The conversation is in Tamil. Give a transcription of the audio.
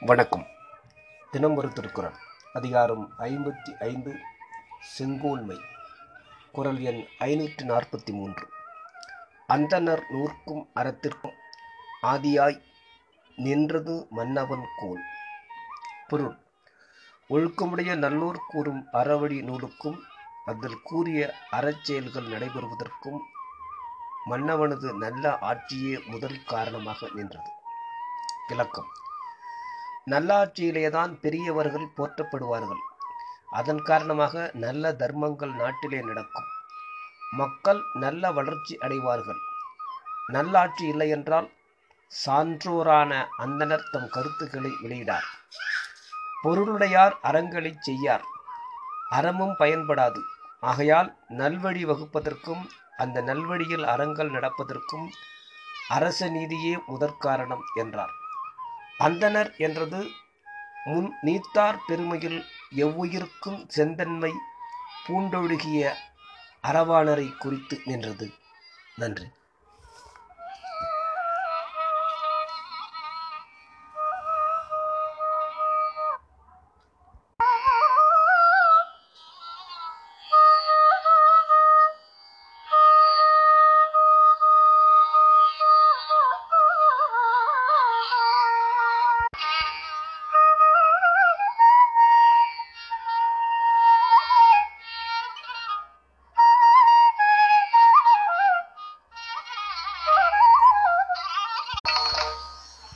வணக்கம். தினம் ஒரு திருக்குறள். அதிகாரம் ஐம்பத்தி ஐந்து செங்கோன்மை. குரல் எண் ஐநூற்றி நாற்பத்தி மூன்று. அந்தனர் நூற்கும் அறத்திற்கும் ஆதியாய் நின்றது மன்னவன் கோல். பொருள். ஒழுக்கமுடைய நல்லூர் கூறும் அறவழி நூலுக்கும் அதில் கூறிய அறச்செயல்கள் நடைபெறுவதற்கும் மன்னவனது நல்ல ஆட்சியே முதல் காரணமாக நின்றது. விளக்கம். நல்லாட்சியிலேதான் பெரியவர்கள் போற்றப்படுவார்கள். அதன் காரணமாக நல்ல தர்மங்கள் நாட்டிலே நடக்கும். மக்கள் நல்ல வளர்ச்சி அடைவார்கள். நல்லாட்சி இல்லை என்றால் சான்றோரான அந்தனர் தம் கருத்துக்களை வெளியிடார். பொருளுடையார் அறங்களை செய்யார். அறமும் பயன்படாது. ஆகையால் நல்வழி வகுப்பதற்கும் அந்த நல்வழியில் அறங்கள் நடப்பதற்கும் அரச நீதியே முதற்காரணம் என்றார். அந்தனர் என்றது முன் நீத்தார் பெருமையில் எவ்வுயிருக்கும் செந்தன்மை பூண்டொழுகிய அறவாணரை குறித்து நின்றது. நன்றி.